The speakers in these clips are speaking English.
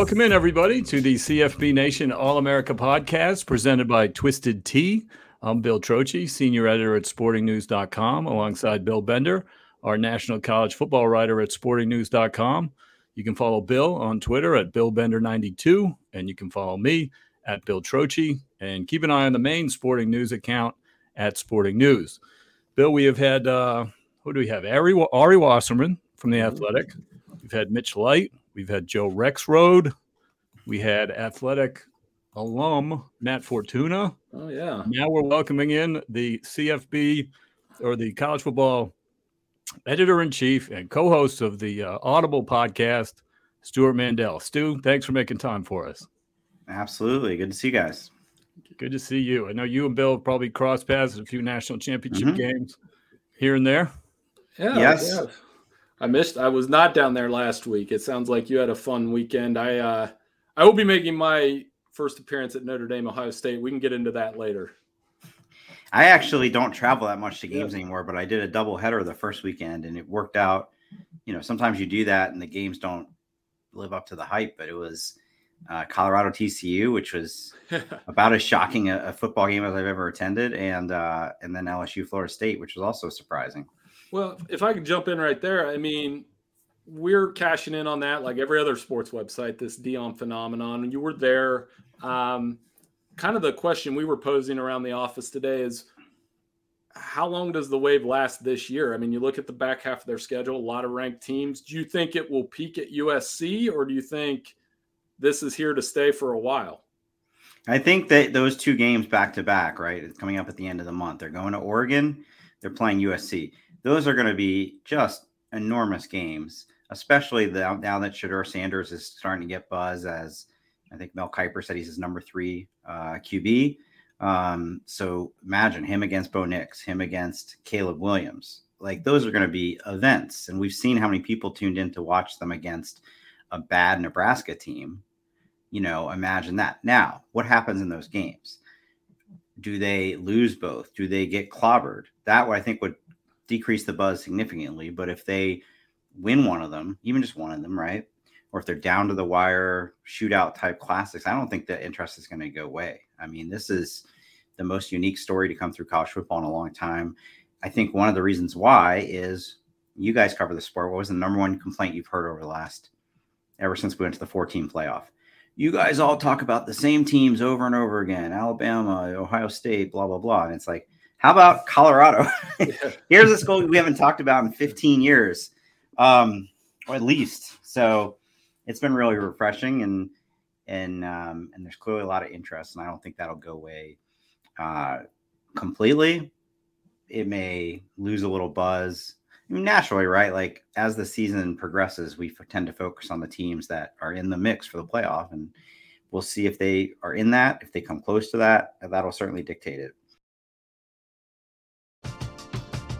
Welcome in, everybody, to the CFB Nation All America podcast presented by Twisted Tea. I'm Bill Trocchi, senior editor at sportingnews.com, alongside Bill Bender, our national college football writer at sportingnews.com. You can follow Bill on Twitter at BillBender92, and you can follow me at Bill Trocchi. And keep an eye on the main Sporting News account at Sporting News. Bill, we have had, uh, who do we have? Ari, Ari Wasserman from The Athletic. We've had Mitch Light. We've had Joe Rexrode. We had athletic alum Matt Fortuna. Oh yeah. Now we're welcoming in the CFB or the college football editor in chief and co-host of the uh, Audible podcast, Stewart Mandel. Stu, thanks for making time for us. Absolutely. Good to see you guys. Good to see you. I know you and Bill probably crossed paths at a few national championship mm-hmm. games here and there. Yeah. Yes. Yeah. I missed. I was not down there last week. It sounds like you had a fun weekend. I uh, I will be making my first appearance at Notre Dame, Ohio State. We can get into that later. I actually don't travel that much to games yeah. anymore, but I did a double header the first weekend, and it worked out. You know, sometimes you do that, and the games don't live up to the hype. But it was uh, Colorado TCU, which was about as shocking a, a, football game as I've ever attended, and uh, and then LSU Florida State, which was also surprising. Well, if I could jump in right there, I mean, we're cashing in on that like every other sports website, this Deion phenomenon. You were there. Um, kind of the question we were posing around the office today is how long does the wave last this year? I mean, you look at the back half of their schedule, a lot of ranked teams. Do you think it will peak at USC or do you think this is here to stay for a while? I think that those two games back to back, right? It's coming up at the end of the month. They're going to Oregon, they're playing USC those are going to be just enormous games, especially the, now that Shedeur Sanders is starting to get buzz as I think Mel Kiper said he's his number three uh, QB. Um, so imagine him against Bo Nix, him against Caleb Williams. Like those are going to be events. And we've seen how many people tuned in to watch them against a bad Nebraska team. You know, imagine that. Now, what happens in those games? Do they lose both? Do they get clobbered? That I think would decrease the buzz significantly. But if they win one of them, even just one of them, right? Or if they're down to the wire shootout type classics, I don't think the interest is going to go away. I mean, this is the most unique story to come through college football in a long time. I think one of the reasons why is you guys cover the sport. What was the number one complaint you've heard over the last ever since we went to the 14 playoff? You guys all talk about the same teams over and over again Alabama, Ohio State, blah, blah, blah. And it's like, how about Colorado? Here's a school we haven't talked about in 15 years, um, or at least. So it's been really refreshing, and and um, and there's clearly a lot of interest, and I don't think that'll go away uh, completely. It may lose a little buzz. I mean, naturally, right? Like as the season progresses, we tend to focus on the teams that are in the mix for the playoff, and we'll see if they are in that. If they come close to that, that'll certainly dictate it.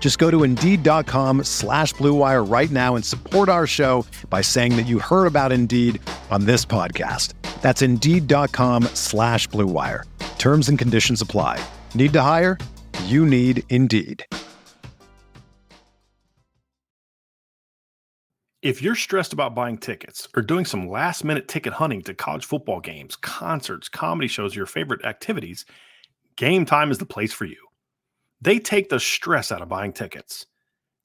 Just go to Indeed.com slash BlueWire right now and support our show by saying that you heard about Indeed on this podcast. That's Indeed.com slash BlueWire. Terms and conditions apply. Need to hire? You need Indeed. If you're stressed about buying tickets or doing some last minute ticket hunting to college football games, concerts, comedy shows, your favorite activities, Game Time is the place for you. They take the stress out of buying tickets.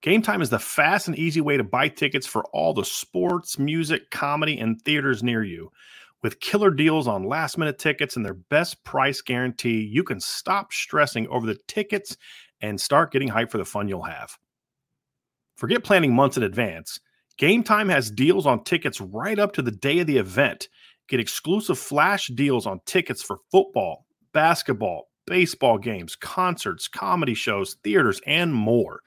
Game Time is the fast and easy way to buy tickets for all the sports, music, comedy, and theaters near you. With killer deals on last minute tickets and their best price guarantee, you can stop stressing over the tickets and start getting hyped for the fun you'll have. Forget planning months in advance. Game Time has deals on tickets right up to the day of the event. Get exclusive flash deals on tickets for football, basketball, baseball games, concerts, comedy shows, theaters, and more.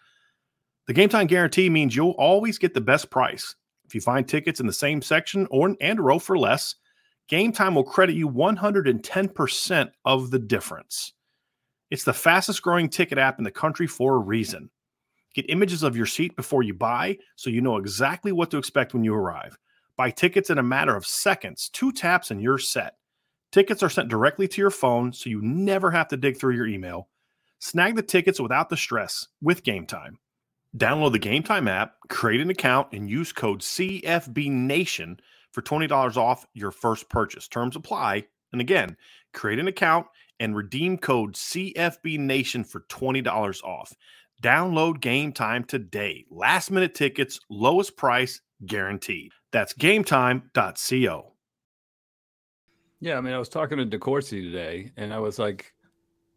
The Game Time guarantee means you'll always get the best price. If you find tickets in the same section or and row for less, Game Time will credit you 110% of the difference. It's the fastest growing ticket app in the country for a reason. Get images of your seat before you buy so you know exactly what to expect when you arrive. Buy tickets in a matter of seconds, two taps, and you're set. Tickets are sent directly to your phone so you never have to dig through your email. Snag the tickets without the stress with Game Time. Download the Game Time app, create an account, and use code CFBNation for $20 off your first purchase. Terms apply. And again, create an account and redeem code CFBNation for $20 off. Download Game Time today. Last minute tickets, lowest price guaranteed. That's gametime.co. Yeah, I mean, I was talking to DeCourcy today, and I was like,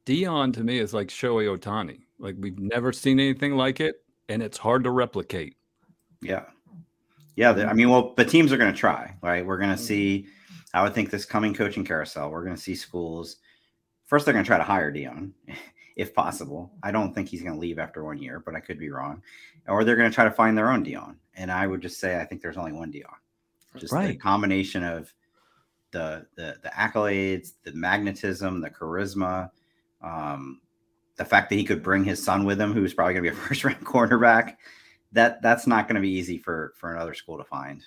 Deion to me is like Shohei Ohtani. Like we've never seen anything like it, and it's hard to replicate. Yeah, yeah. I mean, well, the teams are going to try, right? We're going to see. I would think this coming coaching carousel, we're going to see schools. First, they're going to try to hire Deion, if possible. I don't think he's going to leave after one year, but I could be wrong. Or they're going to try to find their own Deion. and I would just say I think there's only one Deion. Just right. a combination of the the the accolades, the magnetism, the charisma, um, the fact that he could bring his son with him, who's probably going to be a first round cornerback. That that's not going to be easy for for another school to find.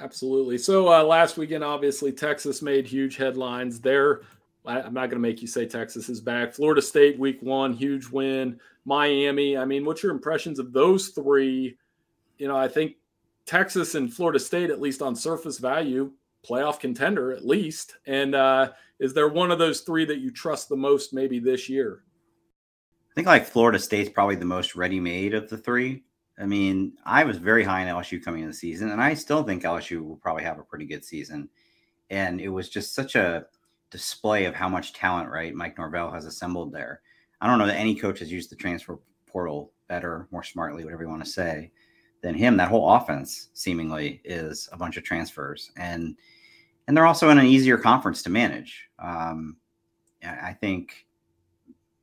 Absolutely. So uh, last weekend, obviously, Texas made huge headlines. There, I'm not going to make you say Texas is back. Florida State, week one, huge win. Miami. I mean, what's your impressions of those three? You know, I think Texas and Florida State, at least on surface value, playoff contender at least. And uh, is there one of those three that you trust the most maybe this year? I think like Florida State's probably the most ready made of the three. I mean, I was very high in LSU coming into the season, and I still think LSU will probably have a pretty good season. And it was just such a display of how much talent, right, Mike Norvell has assembled there. I don't know that any coach has used the transfer portal better, more smartly, whatever you want to say, than him. That whole offense seemingly is a bunch of transfers. And and they're also in an easier conference to manage. Um, I think,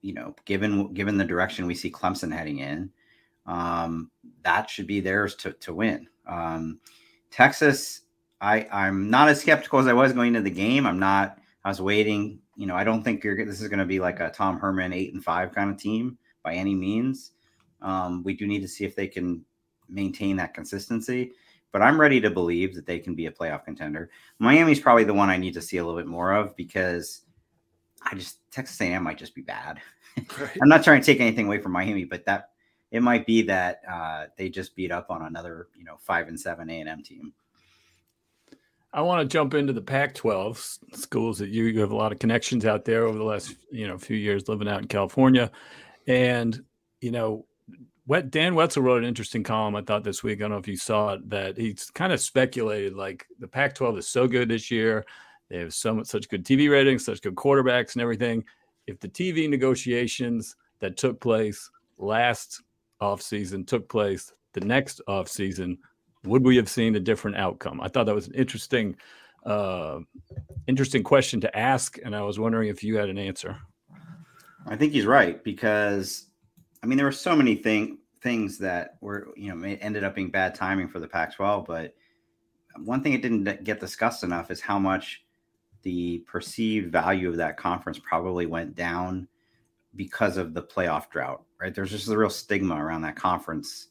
you know, given given the direction we see Clemson heading in, um, that should be theirs to to win. Um, Texas, I I'm not as skeptical as I was going into the game. I'm not. I was waiting. You know, I don't think you're. This is going to be like a Tom Herman eight and five kind of team by any means. Um, we do need to see if they can maintain that consistency but I'm ready to believe that they can be a playoff contender. Miami's probably the one I need to see a little bit more of because I just Texas A&M might just be bad. Right. I'm not trying to take anything away from Miami, but that it might be that uh, they just beat up on another, you know, five and seven A&M team. I want to jump into the Pac-12 schools that you, you have a lot of connections out there over the last you know few years living out in California And, you know, Dan Wetzel wrote an interesting column I thought this week. I don't know if you saw it, that he's kind of speculated like the Pac 12 is so good this year. They have so much, such good TV ratings, such good quarterbacks and everything. If the TV negotiations that took place last offseason took place the next offseason, would we have seen a different outcome? I thought that was an interesting, uh, interesting question to ask. And I was wondering if you had an answer. I think he's right because I mean, there were so many thing, things that were, you know, ended up being bad timing for the Pac 12. But one thing it didn't get discussed enough is how much the perceived value of that conference probably went down because of the playoff drought, right? There's just a real stigma around that conference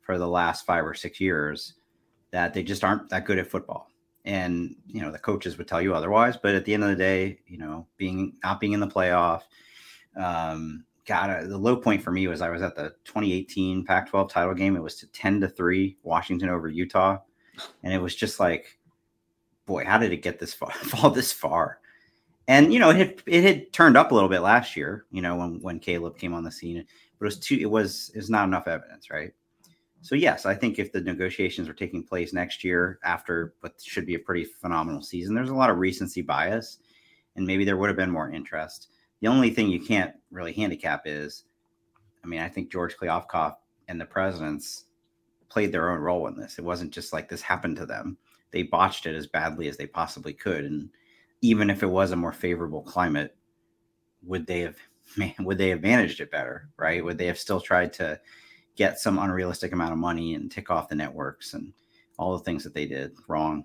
for the last five or six years that they just aren't that good at football. And, you know, the coaches would tell you otherwise. But at the end of the day, you know, being not being in the playoff, um, God, the low point for me was I was at the 2018 Pac-12 title game. It was to 10 to three, Washington over Utah, and it was just like, boy, how did it get this far? Fall this far? And you know, it had, it had turned up a little bit last year. You know, when when Caleb came on the scene, but it was too. It was is not enough evidence, right? So yes, I think if the negotiations are taking place next year after what should be a pretty phenomenal season, there's a lot of recency bias, and maybe there would have been more interest. The only thing you can't really handicap is, I mean, I think George Kliavkoff and the presidents played their own role in this. It wasn't just like this happened to them. They botched it as badly as they possibly could. And even if it was a more favorable climate, would they have man, would they have managed it better? Right? Would they have still tried to get some unrealistic amount of money and tick off the networks and all the things that they did wrong?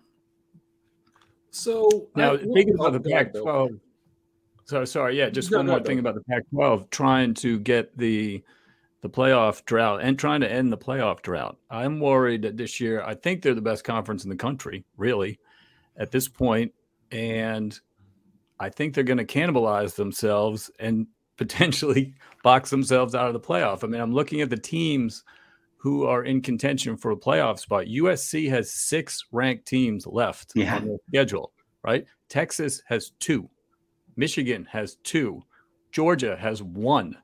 So now thinking about the Pac-12, so sorry, yeah. Just no, one no, more no. thing about the Pac-12 trying to get the the playoff drought and trying to end the playoff drought. I'm worried that this year, I think they're the best conference in the country, really, at this point, and I think they're going to cannibalize themselves and potentially box themselves out of the playoff. I mean, I'm looking at the teams who are in contention for a playoff spot. USC has six ranked teams left yeah. on their schedule, right? Texas has two. Michigan has two. Georgia has one.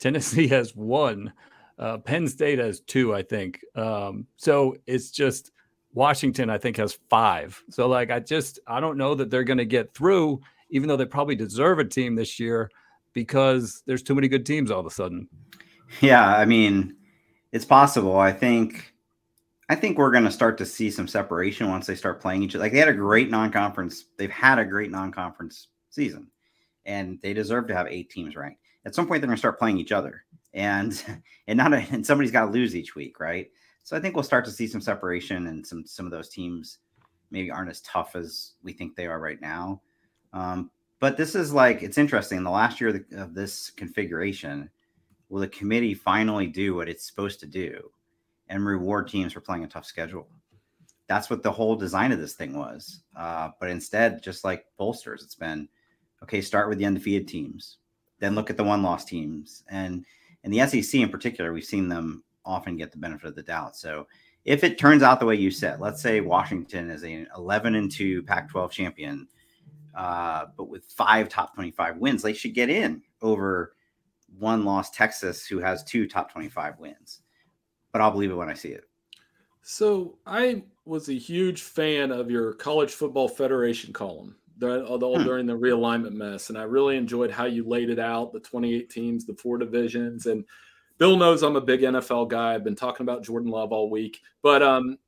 Tennessee has one. Uh, Penn State has two, I think. Um, so it's just Washington, I think, has five. So, like, I just, I don't know that they're going to get through, even though they probably deserve a team this year because there's too many good teams all of a sudden. Yeah. I mean, it's possible. I think. I think we're going to start to see some separation once they start playing each other. Like they had a great non-conference. They've had a great non-conference season and they deserve to have eight teams ranked. At some point, they're going to start playing each other, and and not a, and somebody's got to lose each week, right? So I think we'll start to see some separation, and some some of those teams maybe aren't as tough as we think they are right now. Um, but this is like it's interesting. The last year of, the, of this configuration, will the committee finally do what it's supposed to do and reward teams for playing a tough schedule? That's what the whole design of this thing was. Uh, but instead, just like bolsters, it's been okay, start with the undefeated teams, then look at the one loss teams. And in the SEC in particular, we've seen them often get the benefit of the doubt. So if it turns out the way you said, let's say Washington is an 11 and 2 Pac 12 champion, uh, but with five top 25 wins, they should get in over one loss Texas, who has two top 25 wins. But I'll believe it when I see it. So I was a huge fan of your College Football Federation column all hmm. during the realignment mess. And I really enjoyed how you laid it out the 28 teams, the four divisions. And Bill knows I'm a big NFL guy. I've been talking about Jordan Love all week. But um,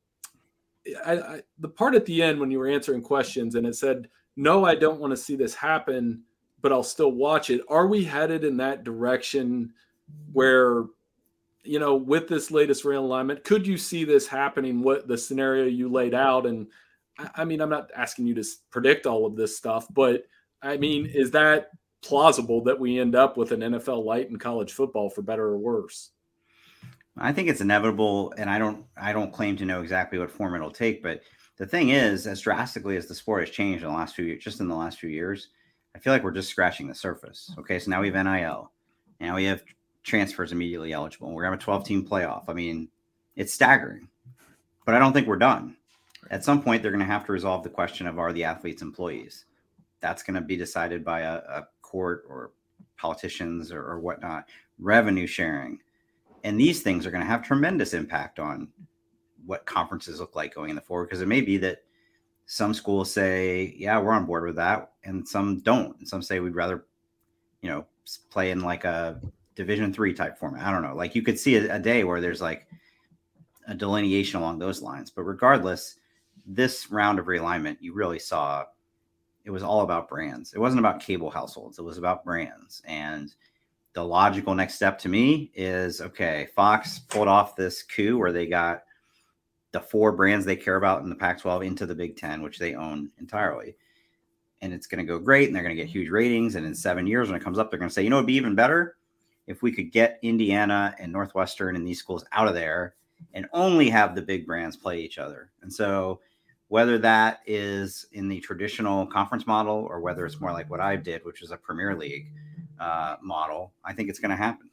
I, I, the part at the end when you were answering questions and it said, No, I don't want to see this happen, but I'll still watch it. Are we headed in that direction where you know, with this latest realignment, could you see this happening? What the scenario you laid out, and I mean, I'm not asking you to predict all of this stuff, but I mean, is that plausible that we end up with an NFL light in college football for better or worse? I think it's inevitable, and I don't I don't claim to know exactly what form it'll take, but the thing is, as drastically as the sport has changed in the last few years, just in the last few years, I feel like we're just scratching the surface. Okay, so now we have NIL, now we have transfers immediately eligible. We're gonna have a 12 team playoff. I mean, it's staggering, but I don't think we're done at some point they're going to have to resolve the question of are the athletes employees that's going to be decided by a, a, court or politicians or, or whatnot, revenue sharing. And these things are going to have tremendous impact on what conferences look like going in the forward because it may be that some schools say, yeah, we're on board with that, and some don't. And some say we'd rather, you know, play in like a division three type format. I don't know. Like you could see a, a day where there's like a delineation along those lines. But regardless, this round of realignment, you really saw it was all about brands. It wasn't about cable households. It was about brands. And the logical next step to me is okay, Fox pulled off this coup where they got the four brands they care about in the Pac 12 into the Big Ten, which they own entirely. And it's going to go great and they're going to get mm-hmm. huge ratings. And in seven years, when it comes up, they're going to say, you know, it'd be even better if we could get Indiana and Northwestern and these schools out of there and only have the big brands play each other. And so, whether that is in the traditional conference model or whether it's more like what I did, which is a Premier League uh, model, I think it's going to happen.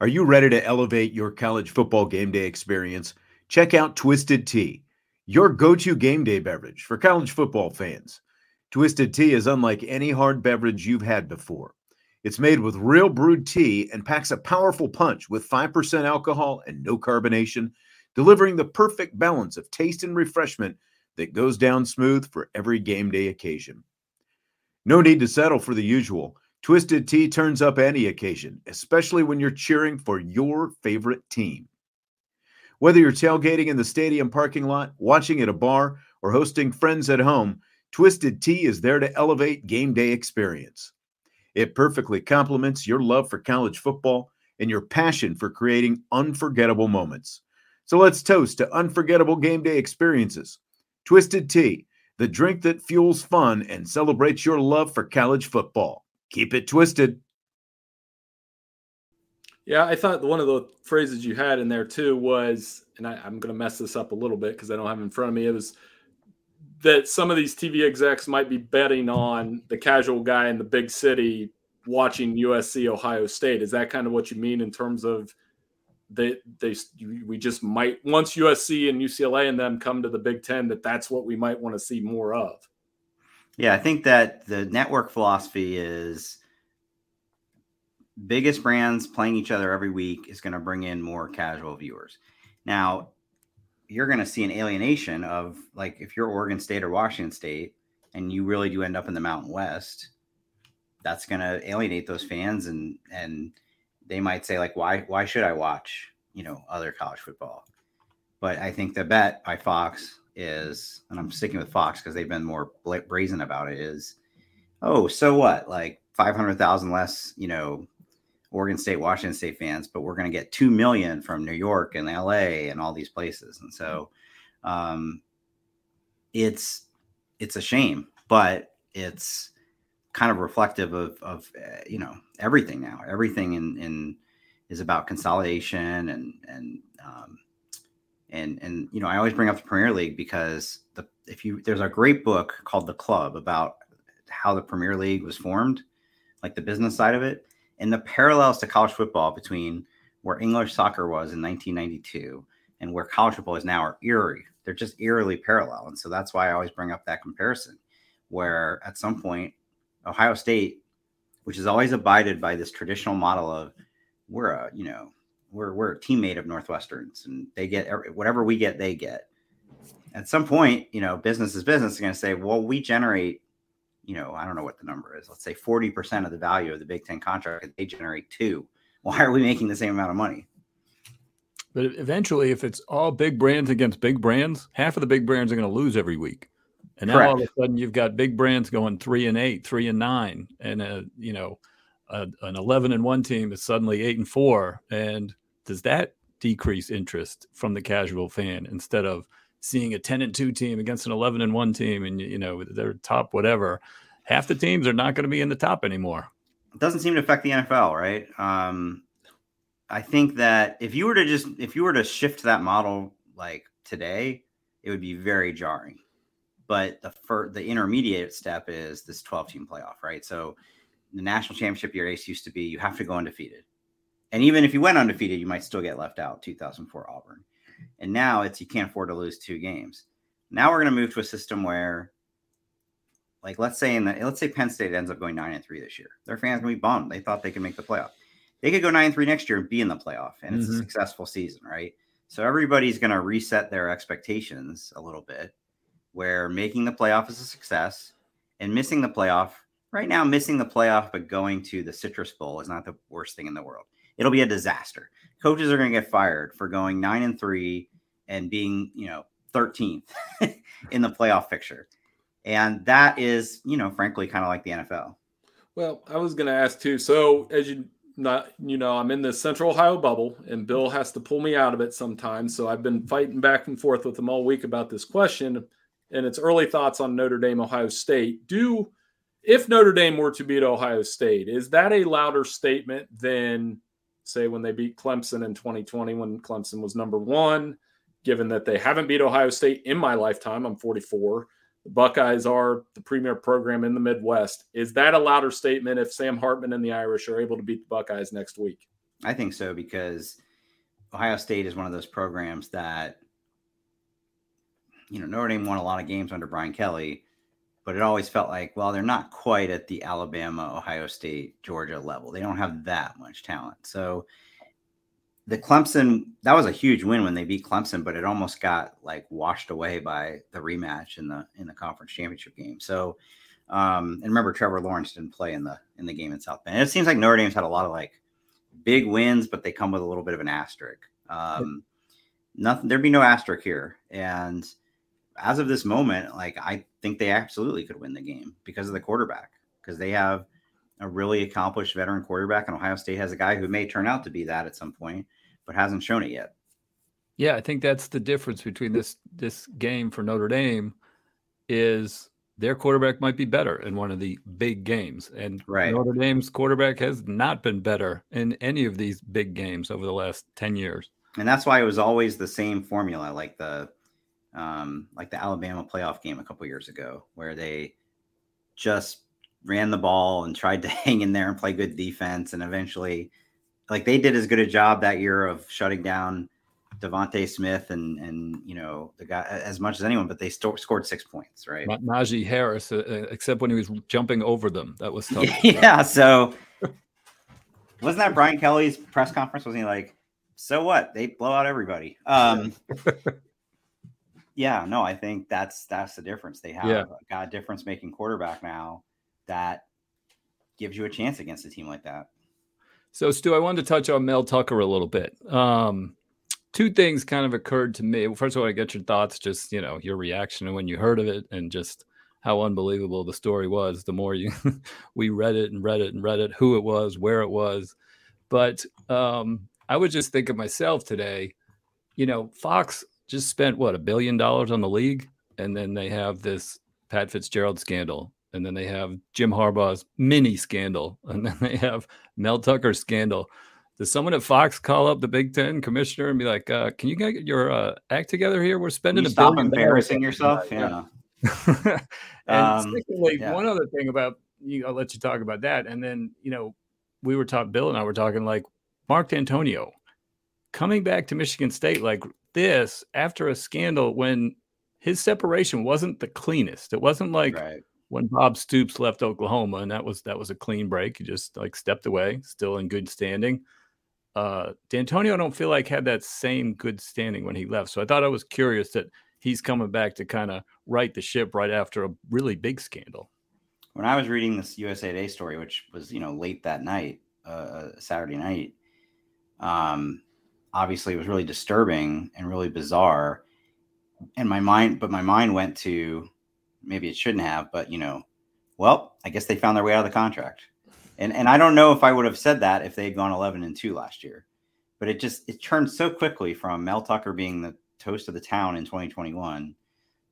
Are you ready to elevate your college football game day experience? Check out Twisted Tea, your go to game day beverage for college football fans. Twisted Tea is unlike any hard beverage you've had before. It's made with real brewed tea and packs a powerful punch with 5% alcohol and no carbonation delivering the perfect balance of taste and refreshment that goes down smooth for every game day occasion. No need to settle for the usual. Twisted Tea turns up any occasion, especially when you're cheering for your favorite team. Whether you're tailgating in the stadium parking lot, watching at a bar, or hosting friends at home, Twisted Tea is there to elevate game day experience. It perfectly complements your love for college football and your passion for creating unforgettable moments. So let's toast to unforgettable game day experiences. Twisted Tea, the drink that fuels fun and celebrates your love for college football. Keep it twisted. Yeah, I thought one of the phrases you had in there too was, and I, am going to mess this up a little bit because I don't have it in front of me. It was that some of these TV execs might be betting on the casual guy in the big city watching USC Ohio State. Is that kind of what you mean in terms of they they we just might once USC and UCLA and them come to the Big Ten that that's what we might want to see more of. Yeah, I think that the network philosophy is biggest brands playing each other every week is going to bring in more casual viewers. Now, you're going to see an alienation of like if you're Oregon State or Washington State and you really do end up in the Mountain West, that's going to alienate those fans and and they might say like why why should I watch you know other college football? But I think the bet by Fox is, and I'm sticking with Fox because they've been more brazen about it. Is oh so what like five hundred thousand less you know Oregon State, Washington State fans, but we're going to get two million from New York and LA and all these places, and so um, it's it's a shame, but it's kind of reflective of of uh, you know everything now. Everything in in is about consolidation and and um, and and you know I always bring up the Premier League because the if you there's a great book called The Club about how the Premier League was formed, like the business side of it, and the parallels to college football between where English soccer was in 1992 and where college football is now are eerie. They're just eerily parallel, and so that's why I always bring up that comparison. Where at some point Ohio State, which has always abided by this traditional model of we're a, you know, we're we're a teammate of Northwestern's and they get whatever we get, they get. At some point, you know, business is business is going to say, well, we generate, you know, I don't know what the number is. Let's say 40% of the value of the Big Ten contract, they generate two. Why are we making the same amount of money? But eventually, if it's all big brands against big brands, half of the big brands are going to lose every week. And now Correct. all of a sudden you've got big brands going three and eight, three and nine, and a you know a, an eleven and one team is suddenly eight and four. And does that decrease interest from the casual fan instead of seeing a ten and two team against an eleven and one team, and you know they're top whatever? Half the teams are not going to be in the top anymore. It doesn't seem to affect the NFL, right? Um, I think that if you were to just if you were to shift that model like today, it would be very jarring but the first, the intermediate step is this 12 team playoff, right? So the national championship year ace used to be you have to go undefeated. And even if you went undefeated, you might still get left out 2004 Auburn. And now it's you can't afford to lose two games. Now we're going to move to a system where like let's say in the let's say Penn State ends up going nine and three this year. Their fans gonna be bummed. They thought they could make the playoff. They could go nine and three next year and be in the playoff, and it's mm-hmm. a successful season, right? So everybody's gonna reset their expectations a little bit, where making the playoff is a success, and missing the playoff right now, missing the playoff but going to the Citrus Bowl is not the worst thing in the world. It'll be a disaster. Coaches are gonna get fired for going nine and three and being, you know, 13th in the playoff picture and that is, you know, frankly, kind of like the NFL. Well, I was going to ask too. So, as you not, you know, I'm in the Central Ohio bubble, and Bill has to pull me out of it sometimes. So I've been fighting back and forth with him all week about this question, and it's early thoughts on Notre Dame, Ohio State. Do if Notre Dame were to beat Ohio State, is that a louder statement than say when they beat Clemson in 2020 when Clemson was number one? Given that they haven't beat Ohio State in my lifetime, I'm 44 the Buckeyes are the premier program in the Midwest. Is that a louder statement if Sam Hartman and the Irish are able to beat the Buckeyes next week? I think so because Ohio State is one of those programs that, you know, Notre Dame won a lot of games under Brian Kelly, but it always felt like, well, they're not quite at the Alabama, Ohio State, Georgia level. They don't have that much talent. So the Clemson that was a huge win when they beat Clemson, but it almost got like washed away by the rematch in the in the conference championship game. So, um, and remember Trevor Lawrence didn't play in the in the game in South Bend. And it seems like Notre Dame's had a lot of like big wins, but they come with a little bit of an asterisk. Um, nothing there'd be no asterisk here, and as of this moment, like I think they absolutely could win the game because of the quarterback because they have a really accomplished veteran quarterback, and Ohio State has a guy who may turn out to be that at some point, but hasn't shown it yet. Yeah, I think that's the difference between this this game for Notre Dame is their quarterback might be better in one of the big games, and right. Notre Dame's quarterback has not been better in any of these big games over the last ten years. And that's why it was always the same formula, like the um, like the Alabama playoff game a couple years ago, where they just ran the ball and tried to hang in there and play good defense. And eventually, like they did as good a job that year of shutting down DeVonta Smith and and you know the guy as much as anyone, but they st- scored six points, right? Najee Harris, uh, uh, except when he was jumping over them, that was tough. yeah. So wasn't that Brian Kelly's press conference? Wasn't he like, "So what? They blow out everybody." Um, yeah. No, I think that's that's the difference. They have yeah. got a difference making quarterback now that gives you a chance against a team like that. So, Stu, I wanted to touch on Mel Tucker a little bit. Um, two things kind of occurred to me. First of all, I get your thoughts, just you know, your reaction when you heard of it, and just how unbelievable the story was. The more you we read it and read it and read it, who it was, where it was. But um, I would just think of myself today. You know, Fox just spent what a billion dollars on the league, and then they have this Pat Fitzgerald scandal and then they have Jim Harbaugh's mini scandal, and then they have Mel Tucker's scandal. Does someone at Fox call up the Big Ten commissioner and be like, uh, "Can you get your uh, act together here? We're spending a stop embarrassing yourself." Yeah. and um, secondly, yeah. one other thing about you, I'll let you talk about that, and then you know, we were talking. Bill and I were talking like Mark Dantonio coming back to Michigan State like this after a scandal when his separation wasn't the cleanest. It wasn't like. Right when Bob Stoops left Oklahoma, and that was that was a clean break. He just like stepped away, still in good standing. Uh, Dantonio, I don't feel like had that same good standing when he left. So I thought I was curious that he's coming back to kind of right the ship right after a really big scandal. When I was reading this USA Today story, which was you know late that night, uh, uh, Saturday night, um, obviously it was really disturbing and really bizarre. And my mind, but my mind went to maybe it shouldn't have, but you know, well, I guess they found their way out of the contract. And and I don't know if I would have said that if they had gone 11 and 2 last year. But it just it turned so quickly from Mel Tucker being the toast of the town in 2021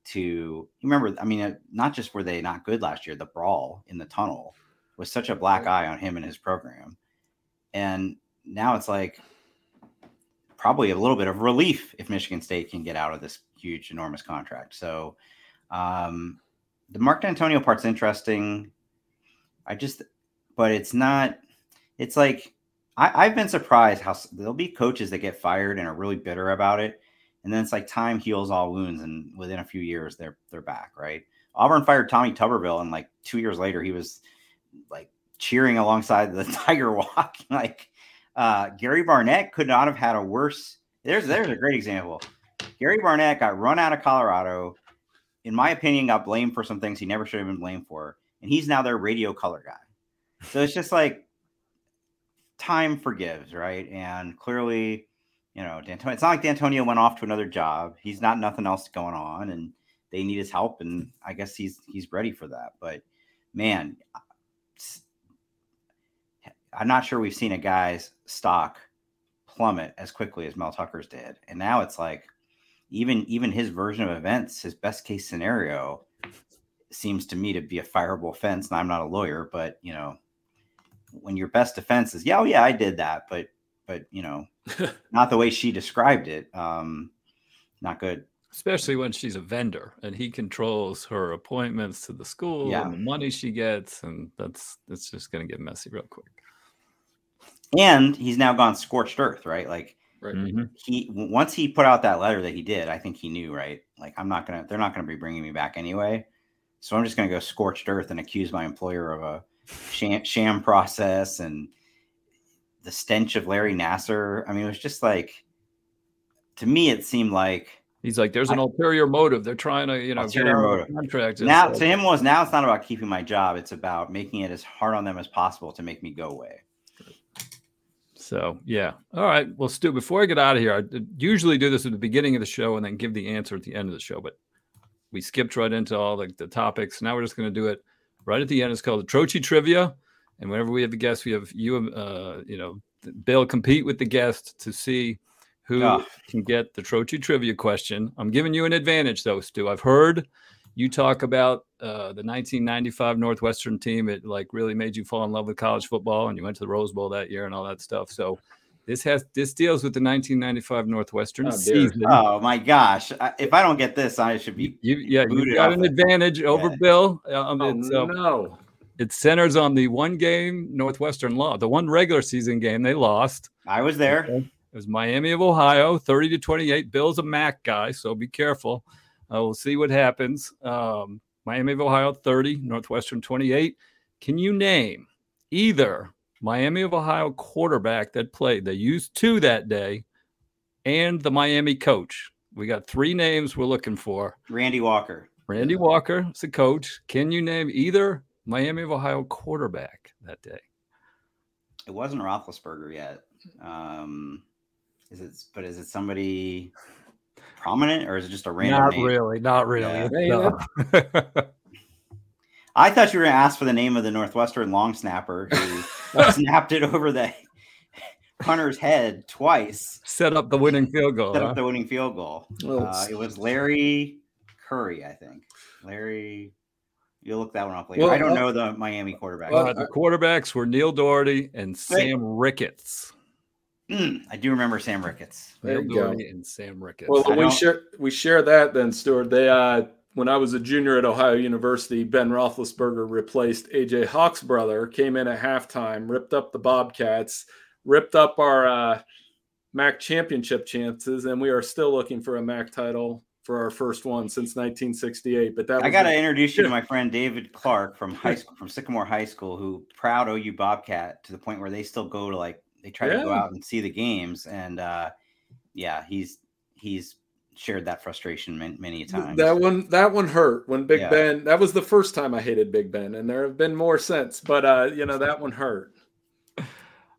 to remember I mean not just were they not good last year, the brawl in the tunnel was such a black eye on him and his program. And now it's like probably a little bit of relief if Michigan State can get out of this huge enormous contract. So um, the Mark Dantonio part's interesting. I just, but it's not. It's like I, I've been surprised how there'll be coaches that get fired and are really bitter about it, and then it's like time heals all wounds, and within a few years they're they're back, right? Auburn fired Tommy Tuberville, and like two years later, he was like cheering alongside the Tiger Walk. like uh, Gary Barnett could not have had a worse. There's there's a great example. Gary Barnett got run out of Colorado. In my opinion, got blamed for some things he never should have been blamed for, and he's now their radio color guy. So it's just like time forgives, right? And clearly, you know, Dantonio, it's not like Dantonio went off to another job. He's not nothing else going on, and they need his help, and I guess he's he's ready for that. But man, I'm not sure we've seen a guy's stock plummet as quickly as Mel Tucker's did, and now it's like even even his version of events, his best case scenario, seems to me to be a fireable offense. And I'm not a lawyer, but you know, when your best defense is, yeah, oh yeah, I did that, but but you know, not the way she described it. Um, not good. Especially when she's a vendor and he controls her appointments to the school Yeah. and the money she gets, and that's that's just gonna get messy real quick. And he's now gone scorched earth, right? Like Right. Mhm. he once he put out that letter that he did, I think he knew, right? Like I'm not gonna, they're not gonna be bringing me back anyway. So I'm just gonna go scorched earth and accuse my employer of a sham, sham process and the stench of Larry Nassar. I mean, it was just like, to me, it seemed like He's like, there's an I- ulterior motive. They're trying to, you know, get Ulterior out of the motive. contract. Now like- to him was now it's not about keeping my job. It's about making it as hard on them as possible to make me go away. So yeah. All right. Well, Stu, before I get out of here, I usually do this at the beginning of the show and then give the answer at the end of the show, but we skipped right into all the, the topics. Now we're just going to do it right at the end. It's called the Trocchi Trivia. And whenever we have a guest, we have you, uh, you know, Bill compete with the guest to see who Ah. can get the Trocchi Trivia question. I'm giving you an advantage, though, Stu. I've heard you talk about uh, the 1995 Northwestern team. It like really made you fall in love with college football, and you went to the Rose Bowl that year and all that stuff. So this has this deals with the 1995 Northwestern Oh, season. Oh my gosh! I, if I don't get this, I should be. you, yeah, you've got an advantage over Yeah. Bill. Um, Oh, it's, uh, no. it centers on the one game Northwestern lost, the one regular season game they lost. I was there. It was Miami of Ohio, 30 to 28. Bill's a MAC guy, so be careful. Uh, we'll see what happens. Um, Miami of Ohio, 30, Northwestern 28. Can you name either Miami of Ohio quarterback that played? They used two that day and the Miami coach. We got three names we're looking for. Randy Walker. Randy Walker is the coach. Can you name either Miami of Ohio quarterback that day? It wasn't Roethlisberger yet. Um, is it? But is it somebody prominent or is it just a random not name? really. Not really. Yeah. It's, uh, I thought you were going to ask for the name of the Northwestern long snapper who snapped it over the punter's head twice, set up the winning field goal. set huh? up the winning field goal. Uh, it was Larry Curry, I think. Larry, you'll look that one up later. Well, I don't uh, know the Miami quarterback. Uh, the quarterbacks were Neil Doherty and Sam Ricketts. Mm, I do remember Sam Ricketts. There Neil you go. And Sam Ricketts. Well, we share we share that then, Stewart. They uh, when I was a junior at Ohio University, Ben Roethlisberger replaced AJ Hawk's brother. Came in at halftime, ripped up the Bobcats, ripped up our uh, MAC championship chances, and we are still looking for a MAC title for our first one since 1968. But that I got to the- introduce you to my friend David Clark from high school, from Sycamore High School, who proud OU Bobcat to the point where they still go to like they try to go out and see the games, and uh, yeah, he's he's shared that frustration many, many times. That one, that one hurt when Big Yeah. Ben. That was the first time I hated Big Ben, and there have been more since. But uh, you know that one hurt.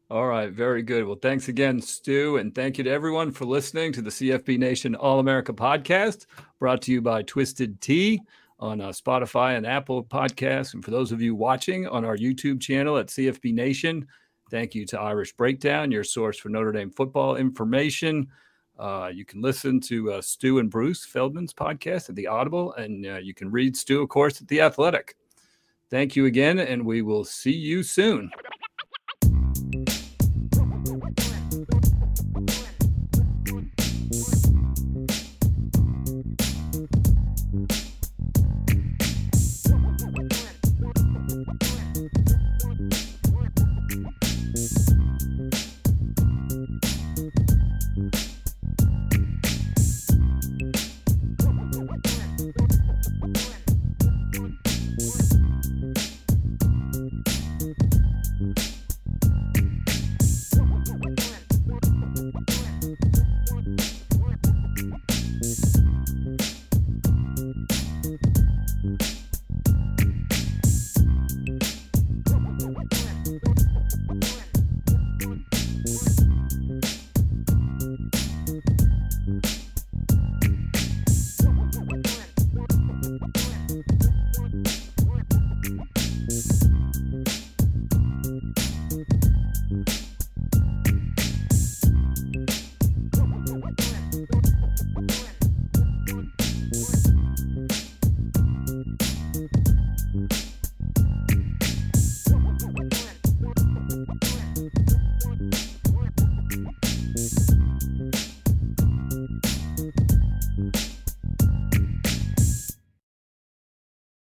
All right, very good. Well, thanks again, Stu, and thank you to everyone for listening to the CFB Nation All America podcast, brought to you by Twisted Tea on uh, Spotify and Apple Podcasts. And for those of you watching on our YouTube channel at CFB Nation, thank you to Irish Breakdown, your source for Notre Dame football information. Uh, you can listen to uh, Stu and Bruce Feldman's podcast at the Audible, and uh, you can read Stu, of course, at the Athletic. Thank you again, and we will see you soon.